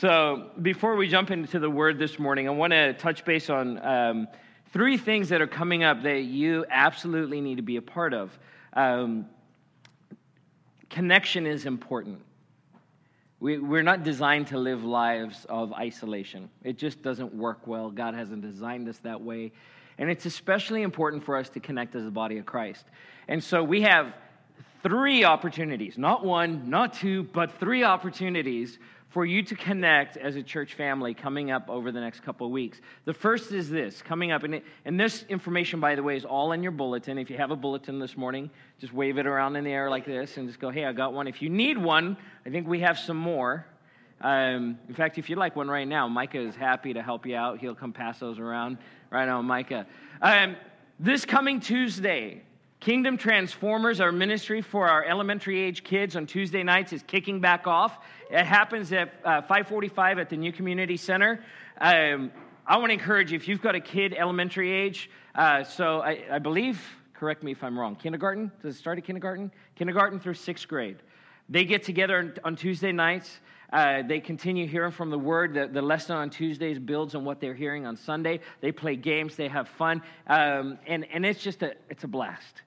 So, before we jump into the word this morning, I want to touch base on um, three things that are coming up that you absolutely need to be a part of. Um, connection is important. We, we're not designed to live lives of isolation, it just doesn't work well. God hasn't designed us that way. And it's especially important for us to connect as the body of Christ. And so we have three opportunities not one, not two, but three opportunities for you to connect as a church family coming up over the next couple of weeks. The first is this coming up, and, it, and this information, by the way, is all in your bulletin. If you have a bulletin this morning, just wave it around in the air like this and just go, hey, I got one. If you need one, I think we have some more. Um, in fact, if you'd like one right now, Micah is happy to help you out. He'll come pass those around. Right now, Micah. Um, this coming Tuesday, Kingdom Transformers, our ministry for our elementary age kids on Tuesday nights, is kicking back off. It happens at uh, 545 at the New Community Center. Um, I want to encourage you, if you've got a kid elementary age, uh, so I, I, believe, correct me if I'm wrong, kindergarten? Does it start at kindergarten? Kindergarten through sixth grade. They get together on Tuesday nights. Uh, they continue hearing from the word. The, the, lesson on Tuesdays builds on what they're hearing on Sunday. They play games. They have fun. Um, and, and it's just a, it's a blast.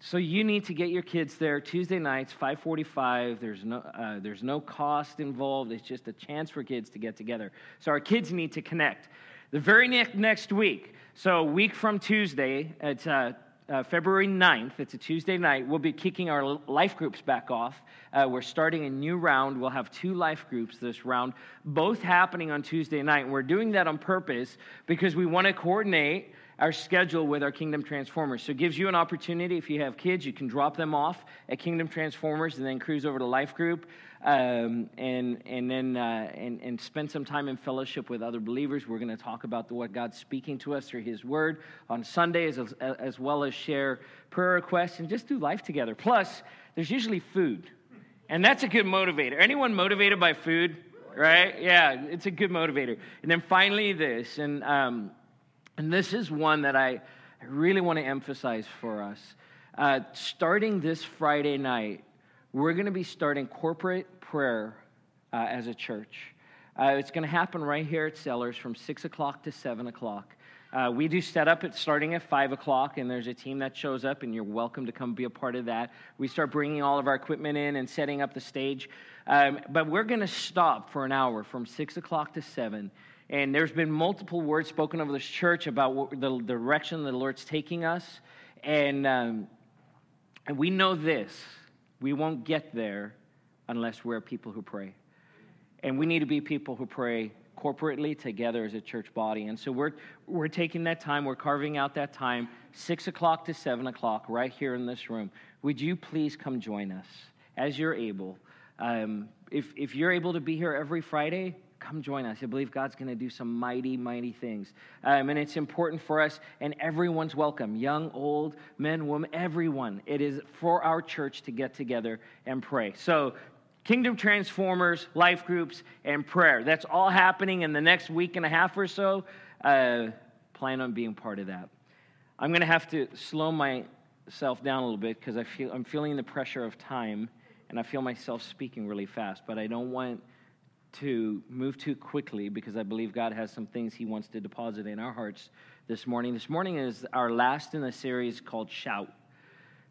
So you need to get your kids there Tuesday nights, 5:45. There's no uh, there's no cost involved. It's just a chance for kids to get together. So our kids need to connect. The very ne- next week, so week from Tuesday, it's uh, uh, February 9th. It's a Tuesday night. We'll be kicking our life groups back off. Uh, we're starting a new round. We'll have two life groups this round, both happening on Tuesday night. And we're doing that on purpose because we want to coordinate our schedule with our Kingdom Transformers. So it gives you an opportunity. If you have kids, you can drop them off at Kingdom Transformers and then cruise over to Life Group um, and, and then uh, and, and spend some time in fellowship with other believers. We're going to talk about the, what God's speaking to us through His Word on Sundays, as, as well as share prayer requests and just do life together. Plus, there's usually food. And that's a good motivator. Anyone motivated by food? Right? Yeah, it's a good motivator. And then finally, this, and um, and this is one that I, really want to emphasize for us. Uh, starting this Friday night, we're going to be starting corporate prayer uh, as a church. Uh, it's going to happen right here at Sellers from 6 o'clock to 7 o'clock. Uh, we do set up at starting at 5 o'clock, and there's a team that shows up, and you're welcome to come be a part of that. We start bringing all of our equipment in and setting up the stage. Um, but we're going to stop for an hour from 6 o'clock to 7 and there's been multiple words spoken over this church about what, the, direction the Lord's taking us. And, um, and we know this we won't get there unless we're people who pray. And we need to be people who pray corporately together as a church body. And so we're, we're taking that time, we're carving out that time, 6 o'clock to 7 o'clock, right here in this room. Would you please come join us as you're able? Um, if, if you're able to be here every Friday, come join us. I believe God's going to do some mighty, mighty things. Um, and it's important for us, and everyone's welcome young, old, men, women, everyone. It is for our church to get together and pray. So, Kingdom Transformers, life groups, and prayer. That's all happening in the next week and a half or so. Uh, plan on being part of that. I'm going to have to slow myself down a little bit because I feel I'm feeling the pressure of time, and I feel myself speaking really fast. But I don't want to move too quickly because I believe God has some things He wants to deposit in our hearts this morning. This morning is our last in a series called Shout.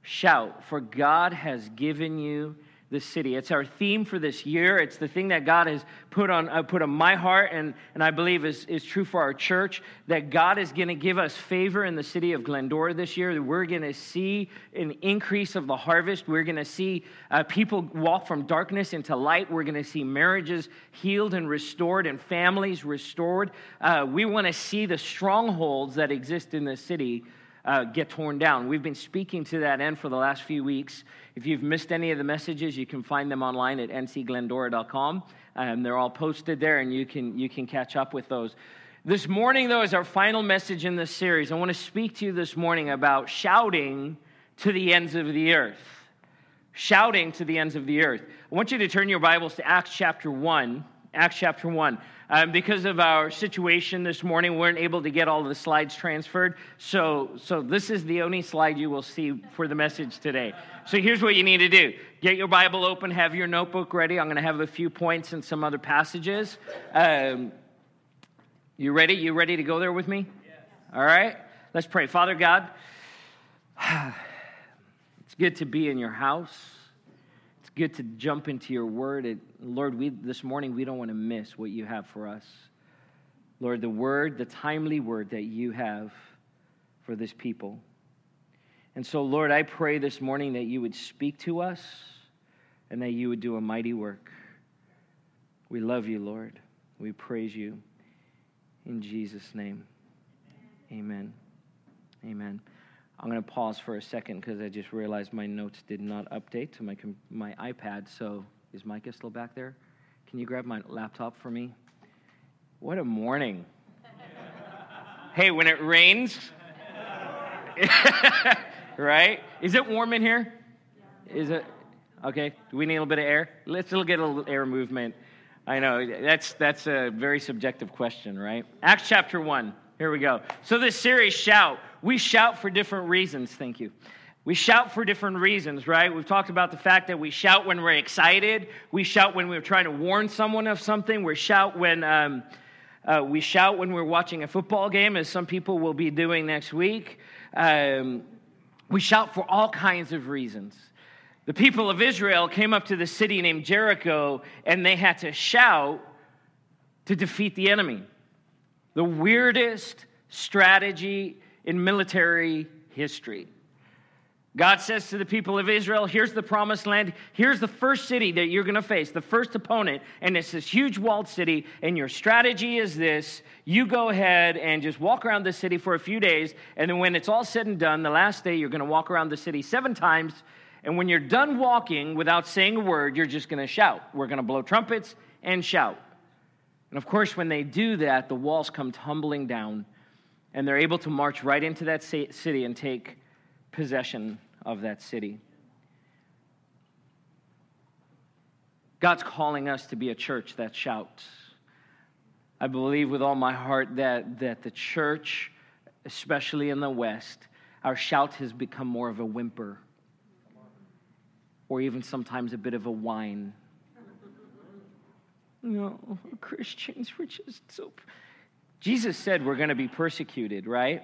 Shout, for God has given you the city. It's our theme for this year. It's the thing that God has put on, uh, put on my heart, and, and I believe is, is true for our church, that God is going to give us favor in the city of Glendora this year. That we're going to see an increase of the harvest. We're going to see uh, people walk from darkness into light. We're going to see marriages healed and restored and families restored. Uh, we want to see the strongholds that exist in the city uh, get torn down. We've been speaking to that end for the last few weeks. If you've missed any of the messages, you can find them online at ncglendora.com. Um, they're all posted there, and you can, you can catch up with those. This morning, though, is our final message in this series. I want to speak to you this morning about shouting to the ends of the earth. Shouting to the ends of the earth. I want you to turn your Bibles to Acts chapter 1. Acts chapter 1. Um, because of our situation this morning, we weren't able to get all the slides transferred. So, so this is the only slide you will see for the message today. So here's what you need to do get your Bible open, have your notebook ready. I'm going to have a few points and some other passages. Um, you ready? You ready to go there with me? Yes. All right. Let's pray. Father God, it's good to be in your house good to jump into your word. Lord, we, this morning we don't want to miss what you have for us. Lord, the word, the timely word that you have for this people. And so, Lord, I pray this morning that you would speak to us and that you would do a mighty work. We love you, Lord. We praise you. In Jesus' name, amen. Amen. I'm going to pause for a second because I just realized my notes did not update to my, my iPad. So is Micah still back there? Can you grab my laptop for me? What a morning. hey, when it rains, right? Is it warm in here? Is it? Okay. Do we need a little bit of air? Let's get a little air movement. I know that's that's a very subjective question, right? Acts chapter 1. Here we go. So this series shout we shout for different reasons, thank you. We shout for different reasons, right? We've talked about the fact that we shout when we're excited. We shout when we're trying to warn someone of something. We shout when um, uh, we shout when we're watching a football game, as some people will be doing next week. Um, we shout for all kinds of reasons. The people of Israel came up to the city named Jericho, and they had to shout to defeat the enemy. The weirdest strategy in military history. God says to the people of Israel, here's the promised land. Here's the first city that you're going to face, the first opponent. And it's this huge walled city. And your strategy is this you go ahead and just walk around the city for a few days. And then when it's all said and done, the last day, you're going to walk around the city seven times. And when you're done walking without saying a word, you're just going to shout. We're going to blow trumpets and shout. And of course, when they do that, the walls come tumbling down and they're able to march right into that city and take possession of that city. God's calling us to be a church that shouts. I believe with all my heart that, that the church, especially in the West, our shout has become more of a whimper or even sometimes a bit of a whine. No, Christians, we're just so. Jesus said we're going to be persecuted, right?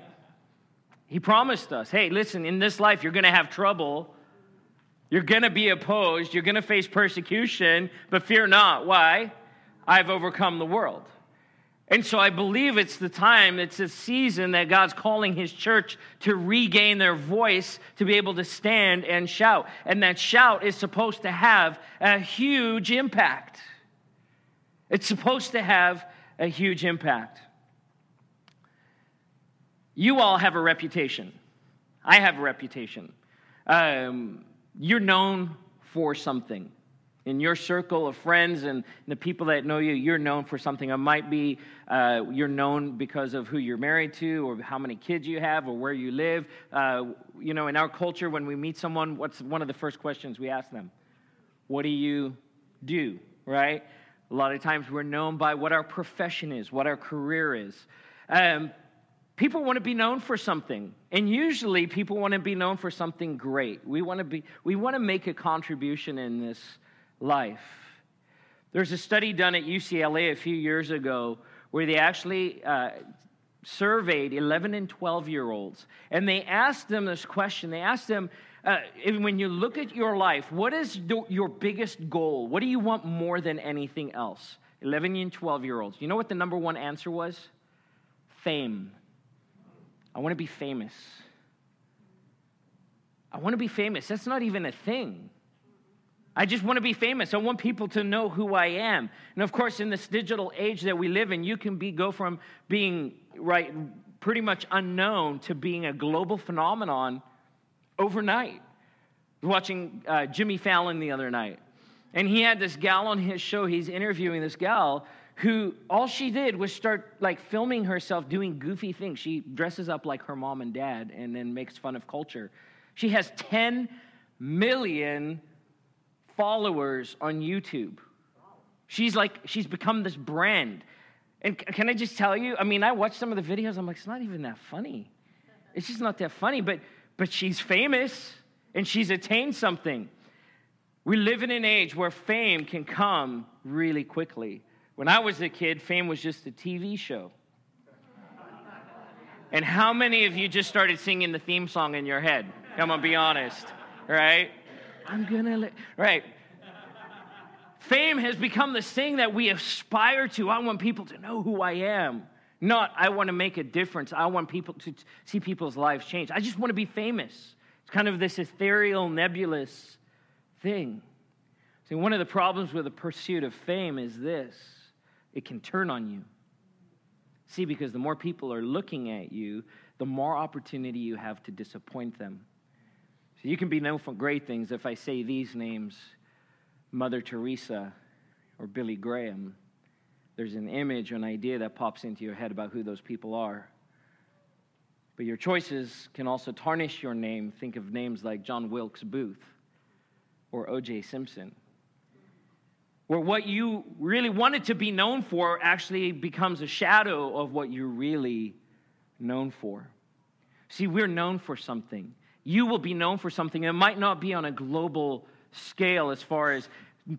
He promised us hey, listen, in this life, you're going to have trouble. You're going to be opposed. You're going to face persecution, but fear not. Why? I've overcome the world. And so I believe it's the time, it's a season that God's calling his church to regain their voice, to be able to stand and shout. And that shout is supposed to have a huge impact. It's supposed to have a huge impact. You all have a reputation. I have a reputation. Um, you're known for something. In your circle of friends and the people that know you, you're known for something. It might be uh, you're known because of who you're married to, or how many kids you have, or where you live. Uh, you know, in our culture, when we meet someone, what's one of the first questions we ask them? What do you do? Right? A lot of times we're known by what our profession is, what our career is. Um, people want to be known for something and usually people want to be known for something great. We want to be we want to make a contribution in this life. There's a study done at ucla a few years ago where they actually uh, surveyed 11 and 12 year olds and they asked them this question. They asked them uh, when you look at your life what is your biggest goal? What do you want more than anything else? 11 and 12 year olds. You know what the number one answer was? Fame I want to be famous. I want to be famous. That's not even a thing. I just want to be famous. I want people to know who I am. And of course, in this digital age that we live in, you can be go from being right pretty much unknown to being a global phenomenon overnight. watching uh, Jimmy Fallon the other night, and he had this gal on his show. He's interviewing this gal who all she did was start like filming herself doing goofy things. She dresses up like her mom and dad and then makes fun of culture. She has 10 million followers on YouTube. She's like, she's become this brand. And can I just tell you? I mean, I watch some of the videos, I'm like, it's not even that funny. It's just not that funny, but but she's famous and she's attained something. We live in an age where fame can come really quickly. When I was a kid, fame was just a TV show. And how many of you just started singing the theme song in your head? Come on, be honest, right? I'm gonna, li- right? Fame has become this thing that we aspire to. I want people to know who I am. Not, I want to make a difference. I want people to see people's lives change. I just want to be famous. It's kind of this ethereal, nebulous thing. See, one of the problems with the pursuit of fame is this it can turn on you. See, because the more people are looking at you, the more opportunity you have to disappoint them. So you can be known for great things if I say these names Mother Teresa or Billy Graham there's an image or an idea that pops into your head about who those people are. But your choices can also tarnish your name. Think of names like John Wilkes Booth or O.J. Simpson. Where what you really wanted to be known for actually becomes a shadow of what you're really known for. See, we're known for something. You will be known for something. It might not be on a global scale as far as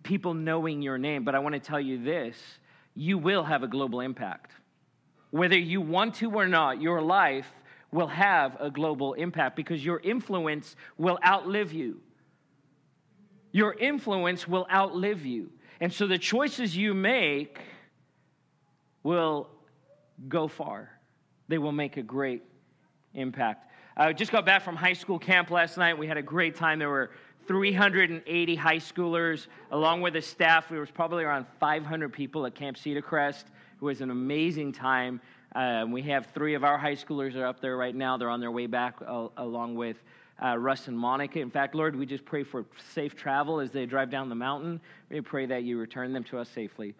people knowing your name, but I want to tell you this you will have a global impact. Whether you want to or not, your life will have a global impact because your influence will outlive you. Your influence will outlive you. And so the choices you make will go far, they will make a great impact. I just got back from high school camp last night. We had a great time. There were 380 high schoolers, along with the staff. There was probably around 500 people at Camp Cedar Crest. It was an amazing time. Uh, we have three of our high schoolers are up there right now. They're on their way back, uh, along with uh, Russ and Monica. In fact, Lord, we just pray for safe travel as they drive down the mountain. We pray that you return them to us safely.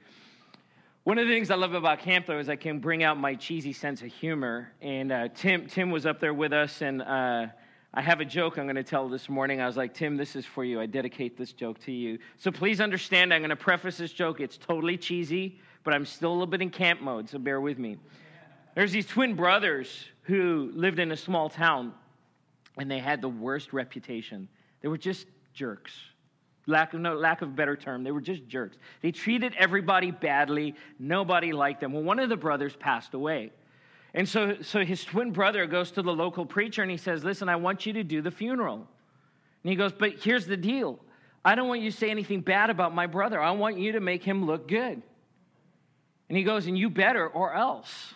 One of the things I love about camp, though, is I can bring out my cheesy sense of humor. And uh, Tim, Tim was up there with us, and uh, I have a joke I'm going to tell this morning. I was like, Tim, this is for you. I dedicate this joke to you. So please understand, I'm going to preface this joke. It's totally cheesy, but I'm still a little bit in camp mode, so bear with me. There's these twin brothers who lived in a small town, and they had the worst reputation. They were just jerks. Lack of, no, lack of a better term, they were just jerks. They treated everybody badly. Nobody liked them. Well, one of the brothers passed away. And so, so his twin brother goes to the local preacher and he says, Listen, I want you to do the funeral. And he goes, But here's the deal I don't want you to say anything bad about my brother. I want you to make him look good. And he goes, And you better, or else.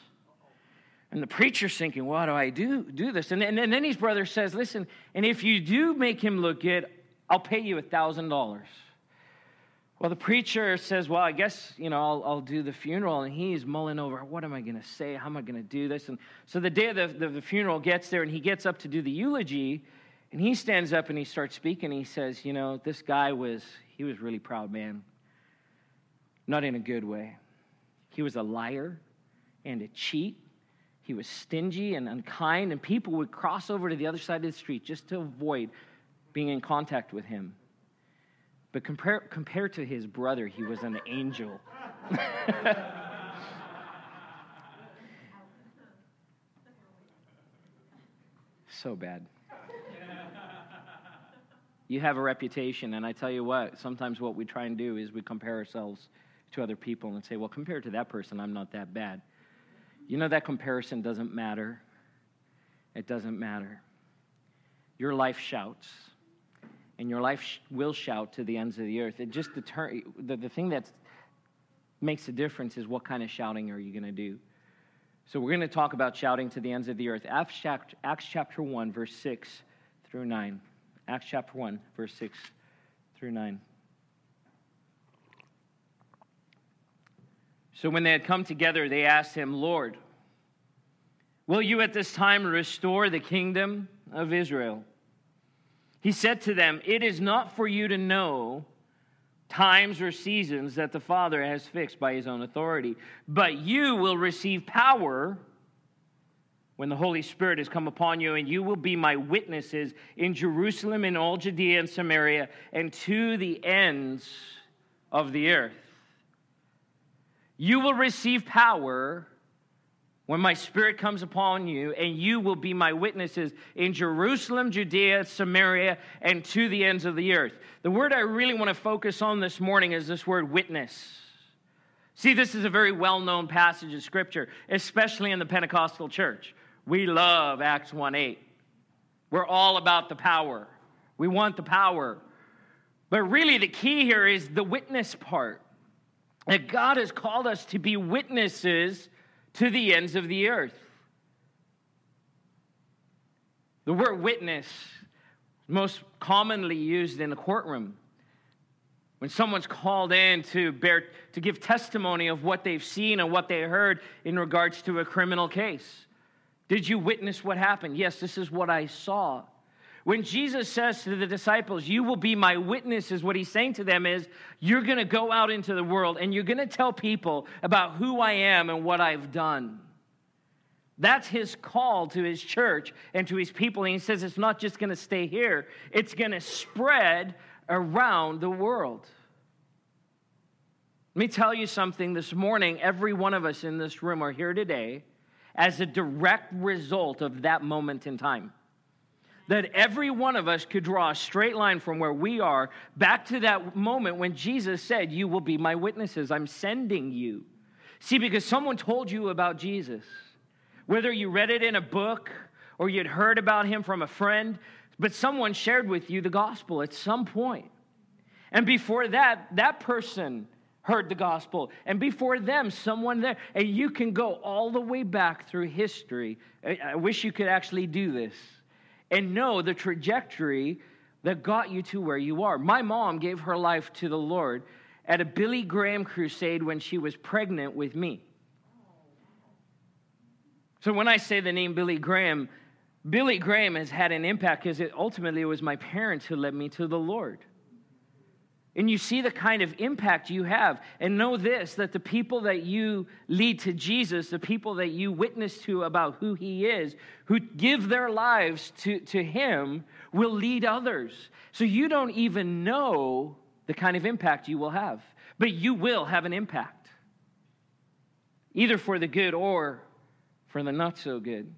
And the preacher's thinking, Why do I do, do this? And then, and then his brother says, Listen, and if you do make him look good, I'll pay you a $1,000. Well, the preacher says, Well, I guess, you know, I'll, I'll do the funeral. And he's mulling over, What am I going to say? How am I going to do this? And so the day of the, the, the, funeral gets there, and he gets up to do the eulogy. And he stands up and he starts speaking. he says, You know, this guy was, he was really proud man. Not in a good way. He was a liar and a cheat. He was stingy and unkind, and people would cross over to the other side of the street just to avoid being in contact with him. But compare, compared to his brother, he was an angel. so bad. You have a reputation, and I tell you what, sometimes what we try and do is we compare ourselves to other people and say, well, compared to that person, I'm not that bad. You know, that comparison doesn't matter. It doesn't matter. Your life shouts and your life sh- will shout to the ends of the earth. It just deter- the, the thing that makes a difference is what kind of shouting are you going to do. So we're going to talk about shouting to the ends of the earth. Acts chapter, Acts chapter 1, verse 6 through 9. Acts chapter 1, verse 6 through 9. So when they had come together, they asked him, Lord, will you at this time restore the kingdom of Israel? He said to them, It is not for you to know times or seasons that the Father has fixed by his own authority, but you will receive power when the Holy Spirit has come upon you, and you will be my witnesses in Jerusalem, in all Judea and Samaria, and to the ends of the earth. You will receive power when my spirit comes upon you, and you will be my witnesses in Jerusalem, Judea, Samaria, and to the ends of the earth. The word I really want to focus on this morning is this word witness. See, this is a very well known passage of Scripture, especially in the Pentecostal church. We love Acts 1 8. We're all about the power. We want the power. But really, the key here is the witness part. That God has called us to be witnesses to the ends of the earth. The word witness, most commonly used in a courtroom. When someone's called in to bear to give testimony of what they've seen and what they heard in regards to a criminal case. Did you witness what happened? Yes, this is what I saw. When Jesus says to the disciples, You will be my witnesses, what he's saying to them is, You're going to go out into the world and you're going to tell people about who I am and what I've done. That's his call to his church and to his people. And he says it's not just going to stay here, it's going to spread around the world. Let me tell you something this morning. Every one of us in this room are here today as a direct result of that moment in time that every one of us could draw a straight line from where we are back to that moment when Jesus said, You will be my witnesses. I'm sending you. See, because someone told you about Jesus, whether you read it in a book or you'd heard about him from a friend, but someone shared with you the gospel at some point. And before that, that person heard the gospel. And before them, someone there. And you can go all the way back through history. I wish you could actually do this and know the trajectory that got you to where you are. My mom gave her life to the Lord at a Billy Graham crusade when she was pregnant with me. So when I say the name Billy Graham, Billy Graham has had an impact because it, ultimately it was my parents who led me to the Lord and you see the kind of impact you have. And know this that the people that you lead to Jesus, the people that you witness to about who he is, who give their lives to, to him, will lead others. So you don't even know the kind of impact you will have, but you will have an impact, either for the good or for the not so good.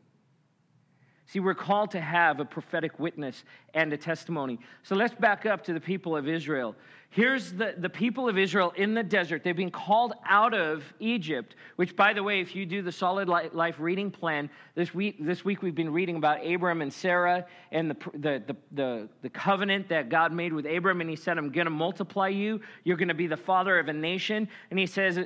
See, we're called to have a prophetic witness and a testimony. So let's back up to the people of Israel. Here's the, the people of Israel in the desert. They've been called out of Egypt, which, by the way, if you do the Solid Life reading plan, this week, this week we've been reading about Abram and Sarah and the, the, the, the, the covenant that God made with Abram. And he said, I'm going to multiply you. You're going to be the father of a nation. And he says,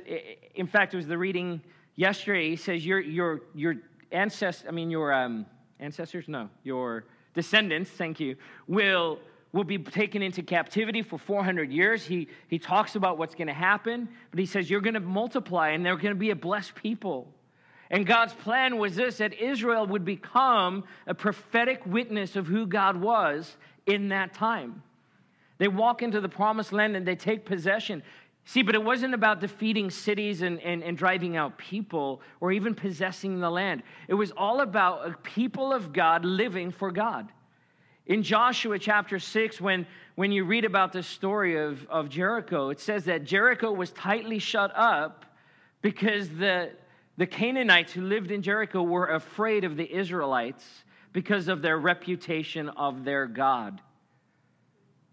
in fact, it was the reading yesterday. He says, Your, your, your ancestors, I mean, your. Um, ancestors? No, your descendants, thank you, will, will be taken into captivity for 400 years. He, he talks about what's going to happen, but he says, You're going to multiply and they're going to be a blessed people. And God's plan was this that Israel would become a prophetic witness of who God was in that time. They walk into the promised land and they take possession. See, but it wasn't about defeating cities and, and, and, driving out people or even possessing the land. It was all about a people of God living for God. In Joshua chapter 6, when, when you read about the story of, of Jericho, it says that Jericho was tightly shut up because the, the Canaanites who lived in Jericho were afraid of the Israelites because of their reputation of their God.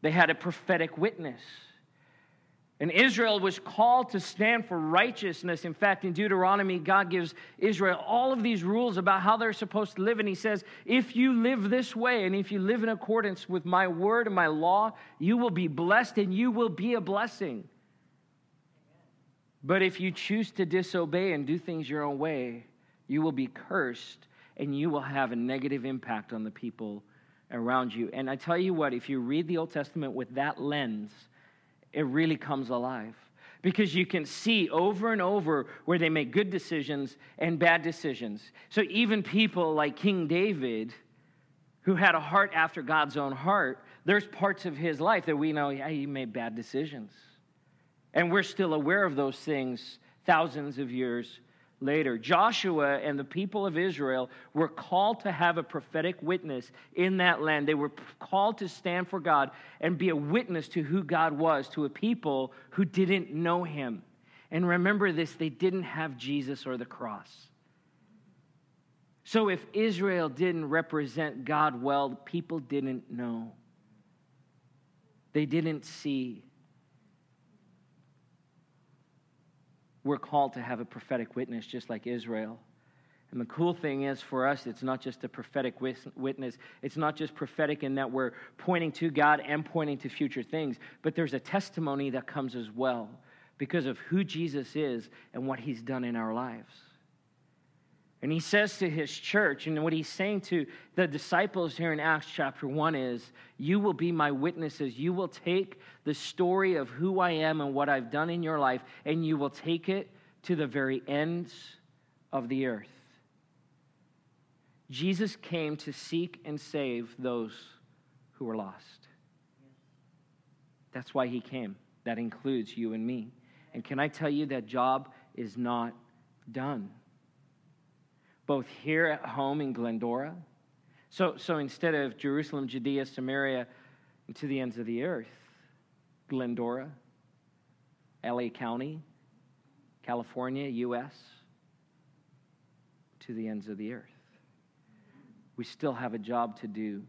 They had a prophetic witness. And Israel was called to stand for righteousness. In fact, in Deuteronomy, God gives Israel all of these rules about how they're supposed to live. And He says, if you live this way and if you live in accordance with my word and my law, you will be blessed and you will be a blessing. But if you choose to disobey and do things your own way, you will be cursed and you will have a negative impact on the people around you. And I tell you what, if you read the Old Testament with that lens, it really comes alive because you can see over and over where they make good decisions and bad decisions. So even people like King David, who had a heart after God's own heart, there's parts of his life that we know yeah, he made bad decisions. And we're still aware of those things thousands of years later. Joshua and the people of Israel were called to have a prophetic witness in that land. They were called to stand for God and be a witness to who God was to a people who didn't know him. And remember this they didn't have Jesus or the cross. So if Israel didn't represent God well, people didn't know. They didn't see. We're called to have a prophetic witness just like Israel. And the cool thing is for us, it's not just a prophetic witness. It's not just prophetic in that we're pointing to God and pointing to future things, but there's a testimony that comes as well because of who Jesus is and what he's done in our lives. And he says to his church, and what he's saying to the disciples here in Acts chapter 1 is, You will be my witnesses. You will take the story of who I am and what I've done in your life, and you will take it to the very ends of the earth. Jesus came to seek and save those who were lost. That's why he came. That includes you and me. And can I tell you that job is not done? Both here at home in Glendora. So, so instead of Jerusalem, Judea, Samaria, and to the ends of the earth, Glendora, LA County, California, U.S., to the ends of the earth we still have a job to do.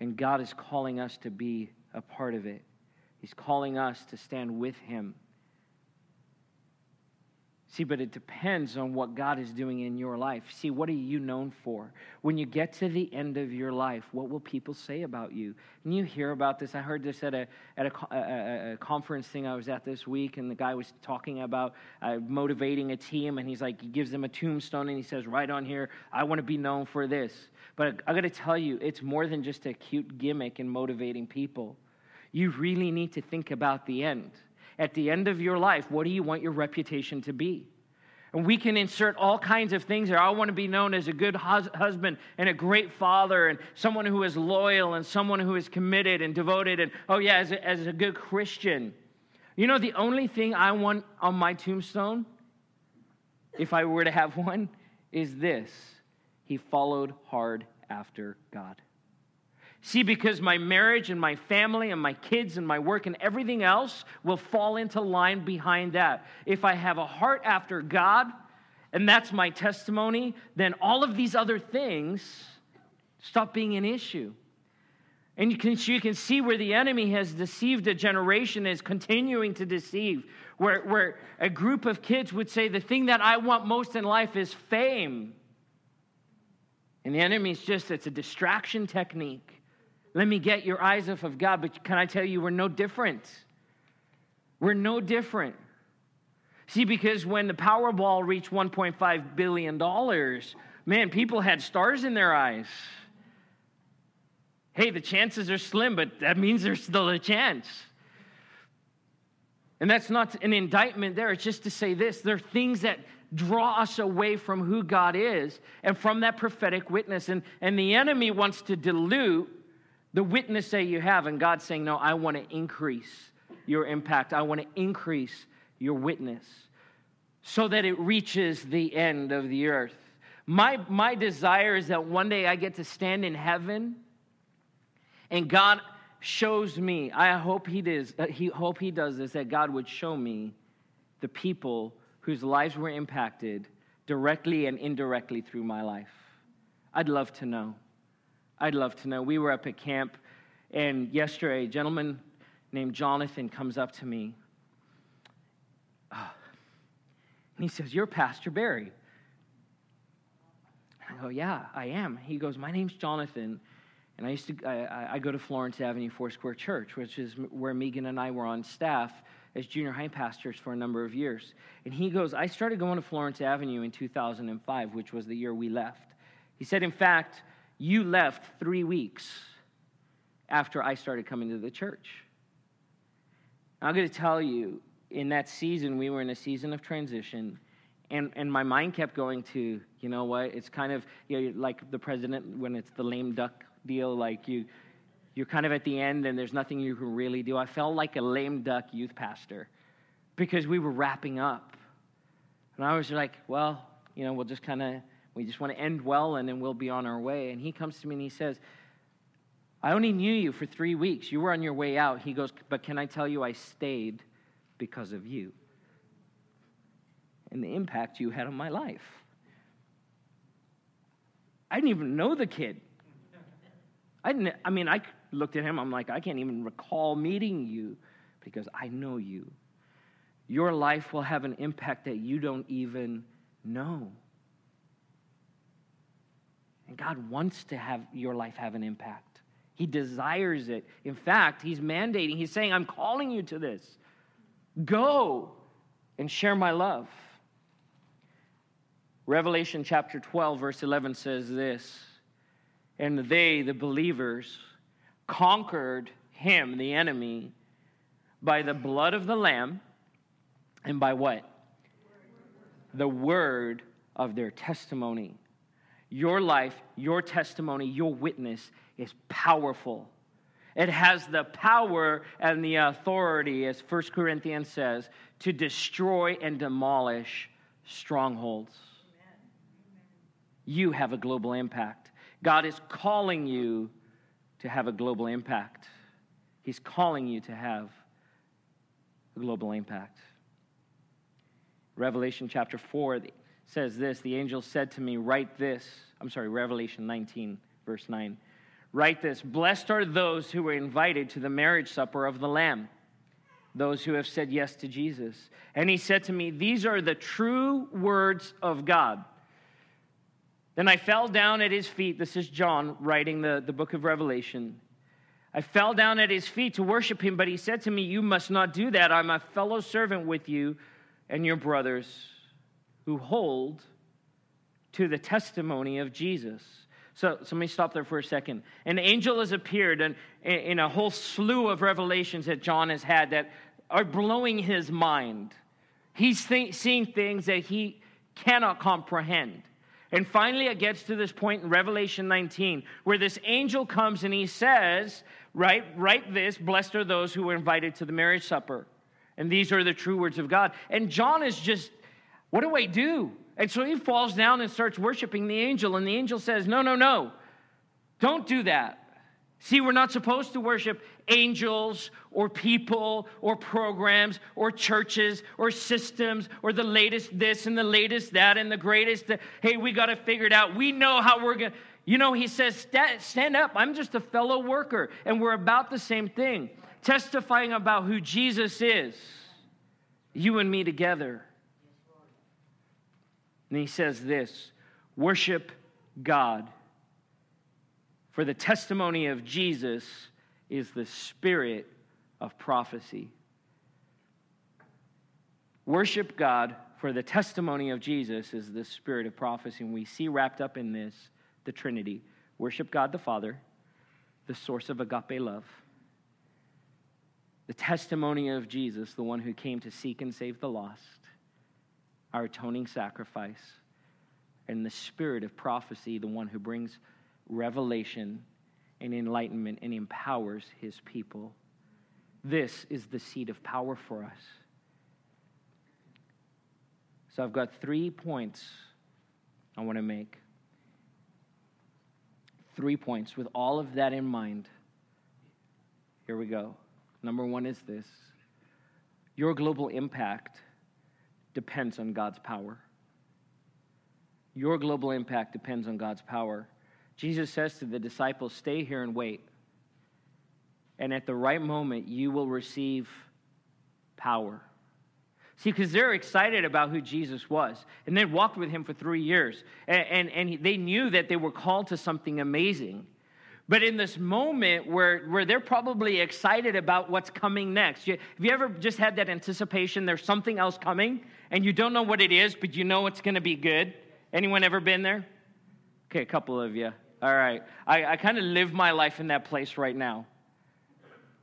And God is calling us to be a part of it. He's calling us to stand with Him See, but it depends on what God is doing in your life. See, what are you known for? When you get to the end of your life, what will people say about you? And you hear about this. I heard this at a, at a, a, a conference thing I was at this week, and the guy was talking about uh, motivating a team, and he's like, he gives them a tombstone, and he says, right on here, I want to be known for this. But I got to tell you, it's more than just a cute gimmick in motivating people. You really need to think about the end at the end of your life, what do you want your reputation to be? And we can insert all kinds of things there. I want to be known as a good hus- husband and a great father and someone who is loyal and someone who is committed and devoted and, oh, yeah, as a, as a good Christian. You know, the only thing I want on my tombstone, if I were to have one, is this He followed hard after God. See, because my marriage and my family and my kids and my work and everything else will fall into line behind that. If I have a heart after God, and that's my testimony, then all of these other things stop being an issue. And you can, you can see where the enemy has deceived a generation, is continuing to deceive. Where, where a group of kids would say, The thing that I want most in life is fame. And the enemy is just, it's a distraction technique. Let me get your eyes off of God. But can I tell you, we're no different. We're no different. See, because when the Powerball reached $1.5 billion, man, people had stars in their eyes. Hey, the chances are slim, but that means there's still a chance. And that's not an indictment there. It's just to say this there are things that draw us away from who God is and from that prophetic witness. And, and the enemy wants to dilute the witness that you have, and God saying, No, I want to increase your impact. I want to increase your witness so that it reaches the end of the earth. My, my desire is that one day I get to stand in heaven and God shows me, I hope he does, uh, he hope he does this, that God would show me the people whose lives were impacted directly and indirectly through my life. I'd love to know. I'd love to know. We were up at camp, and yesterday, a gentleman named Jonathan comes up to me. Oh, and he says, You're Pastor Barry. I go, Yeah, I am. He goes, My name's Jonathan. And I used to, I, I go to Florence Avenue Foursquare Church, which is where Megan and I were on staff as junior high pastors for a number of years. And he goes, I started going to Florence Avenue in 2005, which was the year we left. He said, in fact, you left three weeks after I started coming to the church. I'm going to tell you, in that season, we were in a season of transition. And, and my mind kept going to, you know what, it's kind of you know, like the president when it's the lame duck deal, like you, you're kind of at the end and there's nothing you can really do. I felt like a lame duck youth pastor because we were wrapping up. And I was like, well, you know, we'll just kind of we just want to end well and then we'll be on our way. And he comes to me and he says, I only knew you for three weeks. You were on your way out. He goes, But can I tell you, I stayed because of you. and the impact you had on my life. I didn't even know the kid. I didn't, I mean, I looked at him, I'm like, I can't even recall meeting you because I know you. Your life will have an impact that you don't even know. And God wants to have your life have an impact. He desires it. In fact, He's mandating, He's saying, I'm calling you to this. Go and share my love. Revelation chapter 12, verse 11 says this And they, the believers, conquered him, the enemy, by the blood of the Lamb and by what? The word of their testimony. Your life, your testimony, your witness is powerful. It has the power and the authority, as 1 Corinthians says, to destroy and demolish strongholds. You have a global impact. God is calling you to have a global impact. He's calling you to have a global impact. Revelation chapter 4 says this The angel said to me, Write this. I'm sorry, Revelation 19, verse 9. Write this Blessed are those who were invited to the marriage supper of the Lamb, those who have said yes to Jesus. And he said to me, These are the true words of God. Then I fell down at his feet. This is John writing the, the book of Revelation. I fell down at his feet to worship him, but he said to me, You must not do that. I'm a fellow servant with you and your brothers who hold to the testimony of Jesus. So, so let me stop there for a second. An angel has appeared in, in a whole slew of revelations that John has had that are blowing his mind. He's th- seeing things that he cannot comprehend. And finally, it gets to this point in Revelation 19 where this angel comes and he says, Write, write this, blessed are those who were invited to the marriage supper. And these are the true words of God. And John is just, What do I do? And so he falls down and starts worshiping the angel. And the angel says, No, no, no, don't do that. See, we're not supposed to worship angels or people or programs or churches or systems or the latest this and the latest that and the greatest. Hey, we got to figure it out. We know how we're going to. You know, he says, stand up. I'm just a fellow worker. And we're about the same thing, testifying about who Jesus is, you and me together. And he says this worship God. For the testimony of Jesus is the spirit of prophecy. Worship God, for the testimony of Jesus is the spirit of prophecy. And we see wrapped up in this the Trinity. Worship God the Father, the source of agape love. The testimony of Jesus, the one who came to seek and save the lost our atoning sacrifice, and the spirit of prophecy, the one who brings revelation and enlightenment and empowers his people. This is the seat of power for us. So I've got three points I want to make. Three points with all of that in mind. Here we go. Number one is this your global impact depends on God's power. Your global impact depends on God's power. Jesus says to the disciples, Stay here and wait. And at the right moment, you will receive power. See, because they're excited about who Jesus was. And they walked with him for three years. And, and, and they knew that they were called to something amazing. But in this moment where, where they're probably excited about what's coming next, you, have you ever just had that anticipation there's something else coming and you don't know what it is, but you know it's going to be good? Anyone ever been there? Okay, a couple of you. All right. I, I kind of live my life in that place right now.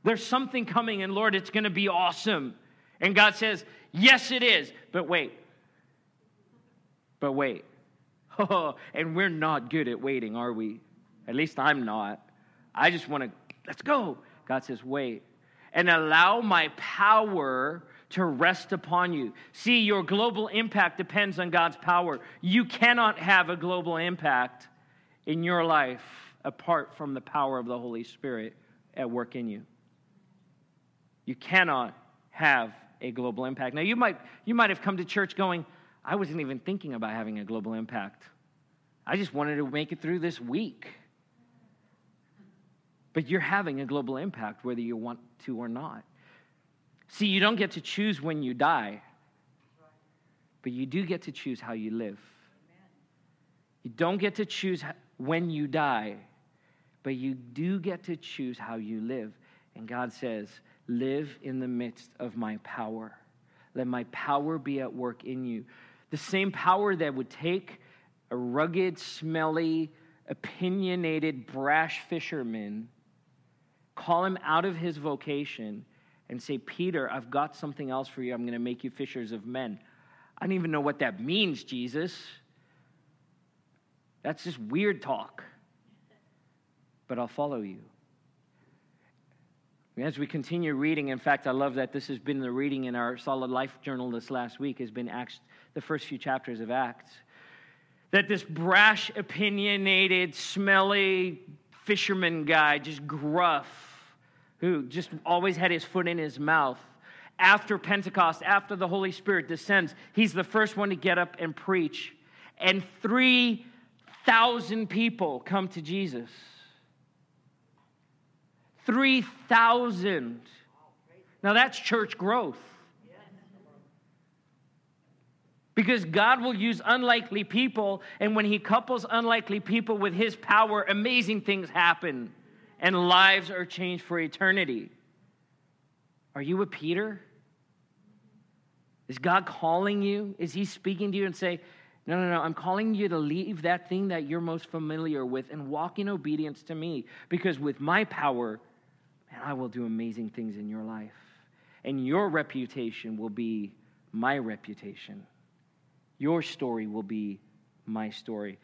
There's something coming, and Lord, it's going to be awesome. And God says, Yes, it is. But wait. But wait. Oh, and we're not good at waiting, are we? At least I'm not. I just want to, let's go. God says, wait. And allow my power to rest upon you. See, your global impact depends on God's power. You cannot have a global impact in your life apart from the power of the Holy Spirit at work in you. You cannot have a global impact. Now, you might, you might have come to church going, I wasn't even thinking about having a global impact. I just wanted to make it through this week. But you're having a global impact whether you want to or not. See, you don't get to choose when you die, but you do get to choose how you live. You don't get to choose when you die, but you do get to choose how you live. And God says, Live in the midst of my power. Let my power be at work in you. The same power that would take a rugged, smelly, opinionated, brash fisherman, call him out of his vocation, and say, Peter, I've got something else for you. I'm going to make you fishers of men. I don't even know what that means, Jesus. That's just weird talk. But I'll follow you. As we continue reading, in fact, I love that this has been the reading in our Solid Life journal this last week, has been Acts, the first few chapters of Acts. That this brash, opinionated, smelly fisherman guy, just gruff, who just always had his foot in his mouth, after Pentecost, after the Holy Spirit descends, he's the first one to get up and preach. And 3,000 people come to Jesus. 3,000. Now that's church growth. Because God will use unlikely people, and when He couples unlikely people with His power, amazing things happen, and lives are changed for eternity. Are you a Peter? Is God calling you? Is He speaking to you and say, no, no, no. I'm calling you to leave that thing that you're most familiar with and walk in obedience to me. Because with my power, man, I will do amazing things in your life. And your reputation will be my reputation. Your story will be my story.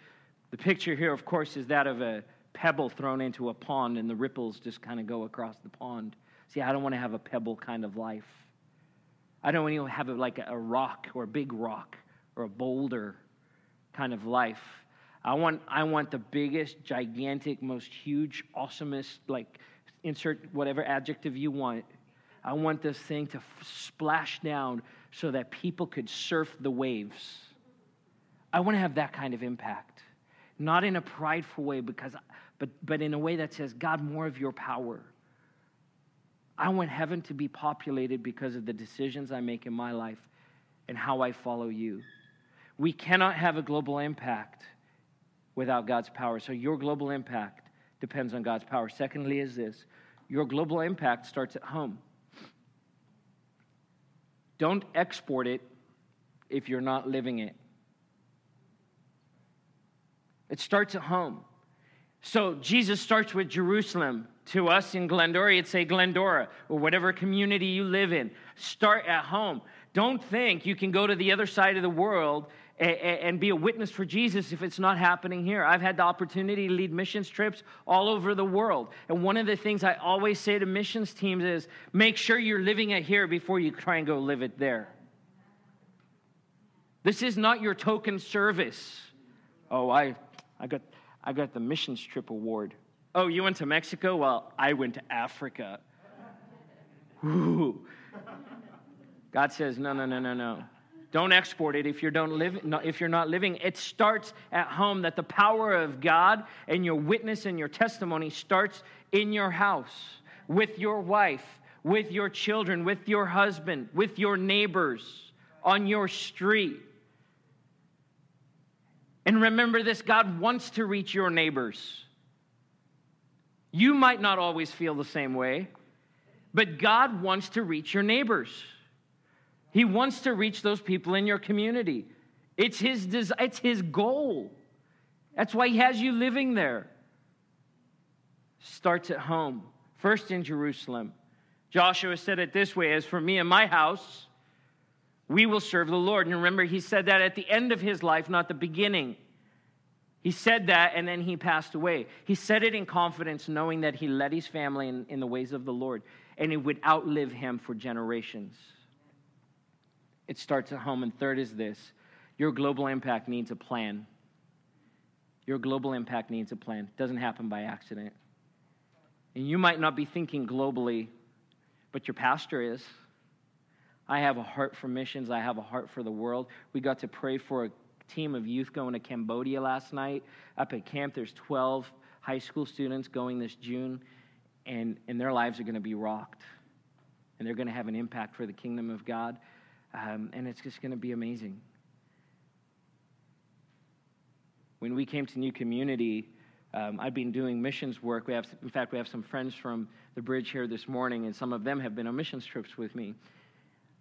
The picture here, of course, is that of a pebble thrown into a pond, and the ripples just kind of go across the pond. See, I don't want to have a pebble kind of life. I don't want to have it like a rock or a big rock or a boulder kind of life. I want, I want the biggest, gigantic, most huge, awesomest, like insert whatever adjective you want. I want this thing to splash down so that people could surf the waves. I want to have that kind of impact. Not in a prideful way, because, but, but in a way that says, God, more of your power. I want heaven to be populated because of the decisions I make in my life and how I follow you. We cannot have a global impact without God's power. So, your global impact depends on God's power. Secondly, is this your global impact starts at home. Don't export it if you're not living it. It starts at home. So Jesus starts with Jerusalem. To us in Glendora, it's a Glendora or whatever community you live in. Start at home. Don't think you can go to the other side of the world and be a witness for Jesus if it's not happening here. I've had the opportunity to lead missions trips all over the world. And one of the things I always say to missions teams is make sure you're living it here before you try and go live it there. This is not your token service. Oh, I, I, got, I got the missions trip award. Oh, you went to Mexico? Well, I went to Africa. Ooh. God says, no, no, no, no, no. Don't export it if, you don't live, if you're not living. It starts at home, that the power of God and your witness and your testimony starts in your house, with your wife, with your children, with your husband, with your neighbors, on your street. And remember this God wants to reach your neighbors. You might not always feel the same way, but God wants to reach your neighbors. He wants to reach those people in your community. It's his, des- it's his goal. That's why he has you living there. Starts at home, first in Jerusalem. Joshua said it this way As for me and my house, we will serve the Lord. And remember, he said that at the end of his life, not the beginning. He said that and then he passed away. He said it in confidence, knowing that he led his family in, in the ways of the Lord and it would outlive him for generations. It starts at home. And third is this your global impact needs a plan. Your global impact needs a plan. It doesn't happen by accident. And you might not be thinking globally, but your pastor is. I have a heart for missions. I have a heart for the world. We got to pray for a team of youth going to Cambodia last night. Up at camp, there's 12 high school students going this June, and, and their lives are going to be rocked. And they're going to have an impact for the kingdom of God. Um, and it's just going to be amazing. When we came to New Community, um, I've been doing missions work. We have, in fact, we have some friends from the bridge here this morning, and some of them have been on missions trips with me.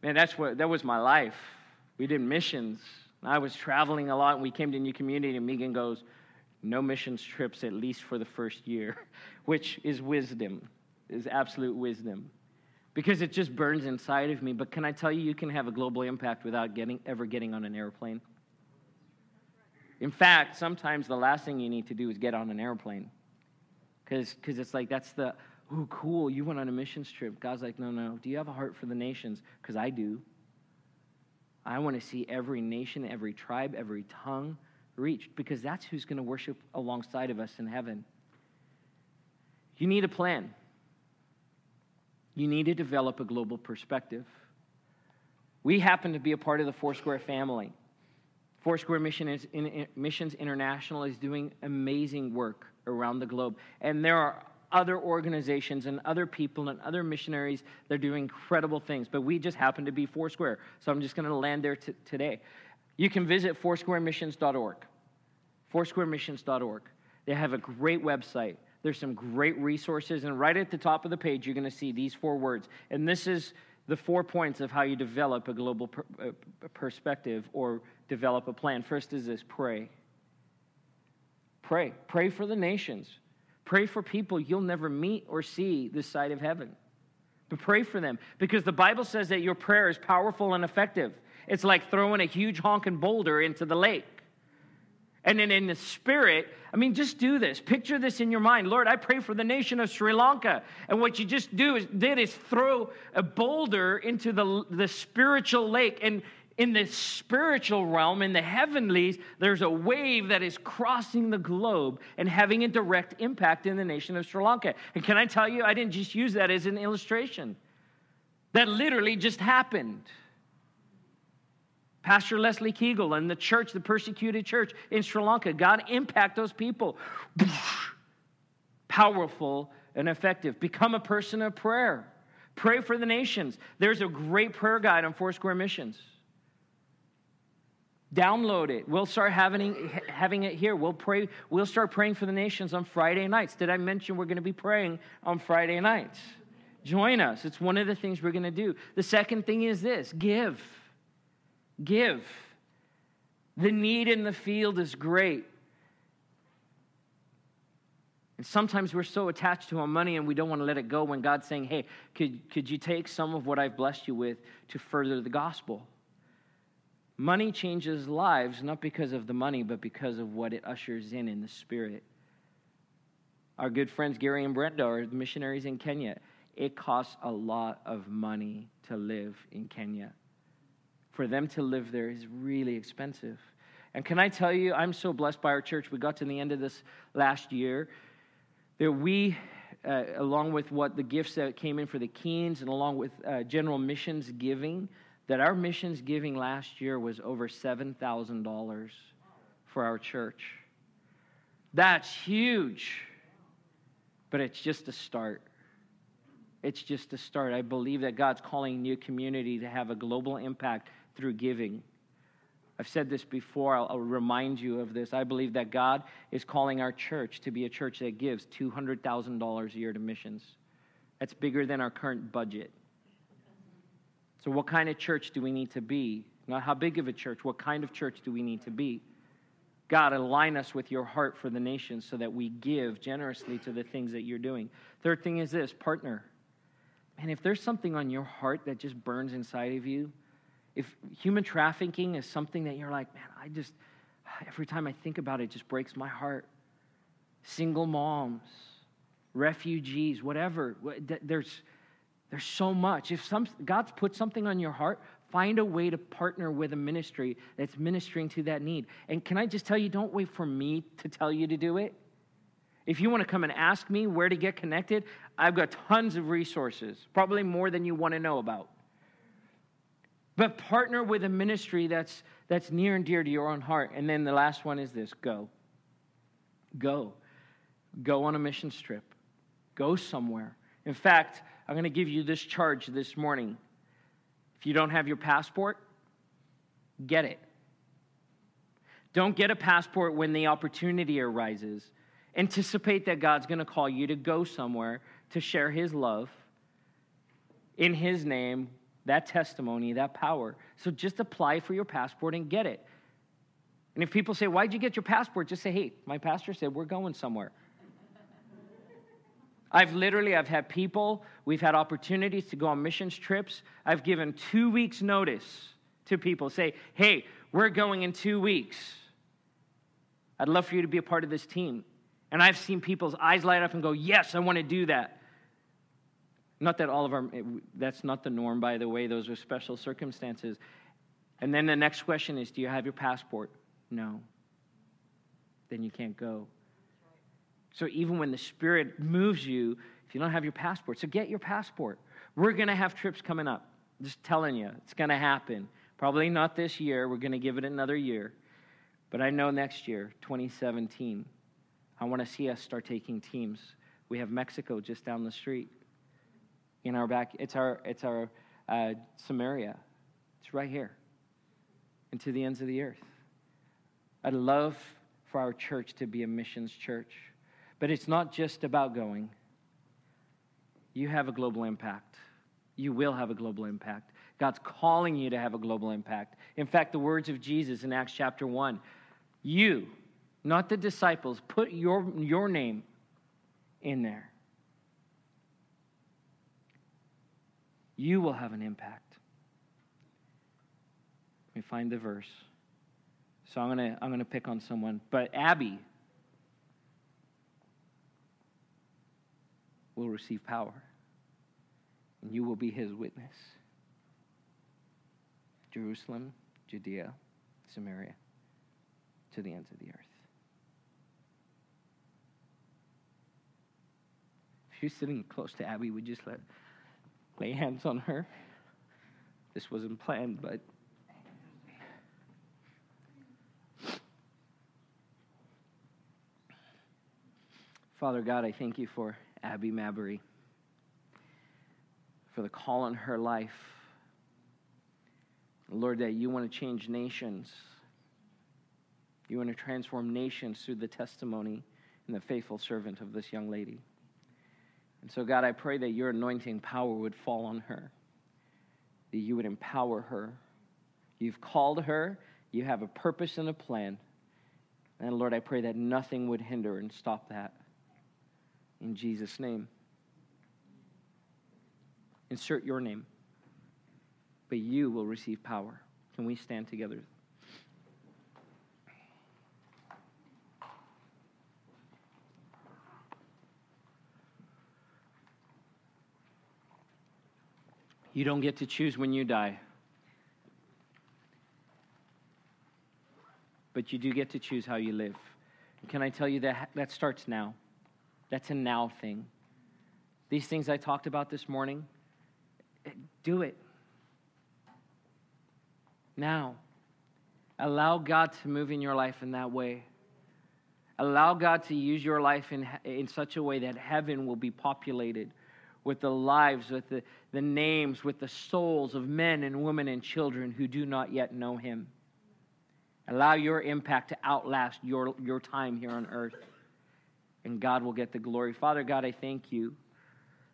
Man, that's what that was my life. We did missions. I was traveling a lot, and we came to a New Community, and Megan goes, "No missions trips at least for the first year," which is wisdom, is absolute wisdom, because it just burns inside of me. But can I tell you, you can have a global impact without getting ever getting on an airplane. In fact, sometimes the last thing you need to do is get on an airplane. Because it's like, that's the, oh, cool, you went on a missions trip. God's like, no, no. Do you have a heart for the nations? Because I do. I want to see every nation, every tribe, every tongue reached because that's who's going to worship alongside of us in heaven. You need a plan. You need to develop a global perspective. We happen to be a part of the Foursquare family. Foursquare Mission is, in, Missions International is doing amazing work around the globe. And there are other organizations and other people and other missionaries. They're doing incredible things. But we just happen to be Foursquare. So I'm just going to land there t- today. You can visit foursquaremissions.org. Foursquaremissions.org. They have a great website. There's some great resources. And right at the top of the page, you're going to see these four words. And this is the four points of how you develop a global per- uh, perspective or develop a plan. First is this pray. Pray. Pray for the nations. Pray for people you'll never meet or see this side of heaven. But pray for them because the Bible says that your prayer is powerful and effective. It's like throwing a huge honking boulder into the lake. And then in the spirit, I mean, just do this. Picture this in your mind. Lord, I pray for the nation of Sri Lanka. And what you just do is, did is throw a boulder into the, the spiritual lake. And in the spiritual realm, in the heavenlies, there's a wave that is crossing the globe and having a direct impact in the nation of Sri Lanka. And can I tell you, I didn't just use that as an illustration. That literally just happened. Pastor Leslie Keegel and the church, the persecuted church in Sri Lanka, God impact those people. Powerful and effective. Become a person of prayer. Pray for the nations. There's a great prayer guide on Foursquare Missions. Download it. We'll start having, having it here. We'll pray. We'll start praying for the nations on Friday nights. Did I mention we're going to be praying on Friday nights? Join us. It's one of the things we're going to do. The second thing is this give. Give. The need in the field is great. And sometimes we're so attached to our money and we don't want to let it go when God's saying, hey, could, could you take some of what I've blessed you with to further the gospel? Money changes lives not because of the money, but because of what it ushers in in the spirit. Our good friends Gary and Brenda are missionaries in Kenya. It costs a lot of money to live in Kenya for them to live there is really expensive. And can I tell you, I'm so blessed by our church. We got to the end of this last year that we, uh, along with what the gifts that came in for the Keens and along with uh, general missions giving, that our missions giving last year was over $7,000 for our church. That's huge, but it's just a start. It's just a start. I believe that God's calling New Community to have a global impact through giving. I've said this before, I'll, I'll, remind you of this. I believe that God is calling our church to be a church that gives $200,000 a year to missions. That's bigger than our current budget. So, what kind of church do we need to be? Not how big of a church, what kind of church do we need to be? God, align us with your heart for the nations so that we give generously to the things that you're doing. Third thing is this partner. And if there's something on your heart that just burns inside of you, if human trafficking is something that you're like, man, I just, every time I think about it, it just breaks my heart. Single moms, refugees, whatever. There's, there's so much. If some, God's put something on your heart, find a way to partner with a ministry that's ministering to that need. And can I just tell you, don't wait for me to tell you to do it. If you want to come and ask me where to get connected, I've got tons of resources, probably more than you want to know about. but partner with a ministry that's, that's near and dear to your own heart. And then the last one is this go. Go. Go on a mission trip. Go somewhere. In fact, I'm going to give you this charge this morning. If you don't have your passport, get it. Don't get a passport when the opportunity arises. Anticipate that God's going to call you to go somewhere to share His love in His name, that testimony, that power. So just apply for your passport and get it. And if people say, Why'd you get your passport? Just say, Hey, my pastor said we're going somewhere. I've literally, I've had people, we've had opportunities to go on missions trips. I've given two weeks' notice to people. Say, hey, we're going in two weeks. I'd love for you to be a part of this team. And I've seen people's eyes light up and go, yes, I want to do that. Not that all of our, that's not the norm, by the way, those are special circumstances. And then the next question is, do you have your passport? No. Then you can't go. So even when the Spirit moves you, if you don't have your passport, so get your passport. We're going to have trips coming up. Just telling you, it's going to happen. Probably not this year. We're going to give it another year. But I know next year, 2017, I want to see us start taking teams. We have Mexico just down the street. In our back, it's our, it's our uh, Samaria. It's right here. And to the ends of the earth. I'd love for our church to be a missions church. But it's not just about going. You have a global impact. You will have a global impact. God's calling you to have a global impact. In fact, the words of Jesus in Acts chapter 1 you, not the disciples, put your, your name in there. You will have an impact. Let me find the verse. So I'm going to I'm going to pick on someone. But Abby, will receive power, and you will be his witness. Jerusalem, Judea, Samaria, to the ends of the earth. If you're sitting close to Abby, we just let lay hands on her. This wasn't planned, but Father God, I thank you for Abby Mabry, for the call on her life. Lord, that you want to change nations. You want to transform nations through the testimony and the faithful servant of this young lady. And so, God, I pray that your anointing power would fall on her, that you would empower her. You've called her, you have a purpose and a plan. And Lord, I pray that nothing would hinder and stop that in Jesus' name. Insert your name, but you will receive power. Can we stand together? You don't get to choose when you die. But you do get to choose how you live. And can I tell you that that starts now? That's a now thing. These things I talked about this morning, do it. Now. Allow God to move in your life in that way. Allow God to use your life in, in such a way that heaven will be populated with the lives, with the, the names, with the souls of men and women and children who do not yet know Him. Allow your impact to outlast your, your time here on earth and God will get the glory. Father God, I thank you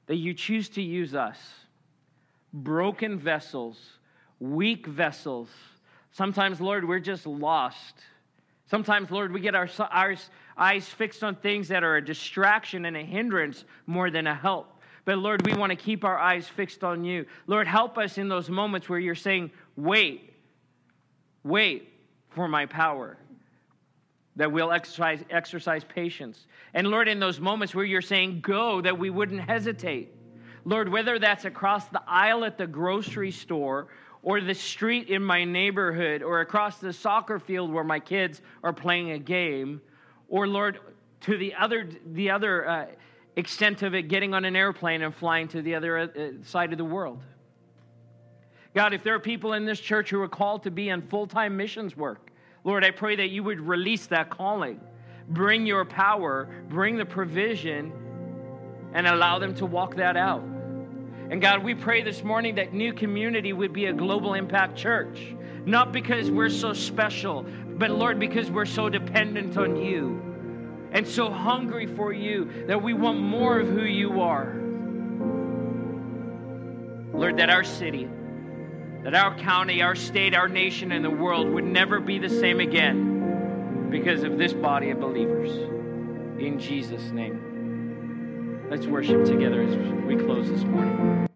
that you choose to use us, broken vessels, weak vessels. Sometimes, Lord, we're just lost. Sometimes, Lord, we get our, our eyes fixed on things that are a distraction and a hindrance more than a help. But Lord, we want to keep our eyes fixed on you. Lord, help us in those moments where you're saying, wait, wait for my power that we'll exercise, exercise patience. And Lord, in those moments where you're saying go, that we wouldn't hesitate. Lord, whether that's across the aisle at the grocery store or the street in my neighborhood or across the soccer field where my kids are playing a game, or Lord, to the other, the other uh, extent of it, getting on an airplane and flying to the other uh, side of the world. God, if there are people in this church who are called to be in full time missions work, Lord, I pray that you would release that calling. Bring your power, bring the provision, and allow them to walk that out. And God, we pray this morning that New Community would be a global impact church, not because we're so special, but Lord, because we're so dependent on you and so hungry for you that we want more of who you are. Lord, that our city, that our county, our state, our nation, and the world would never be the same again because of this body of believers. In Jesus' name. Let's worship together as we close this morning.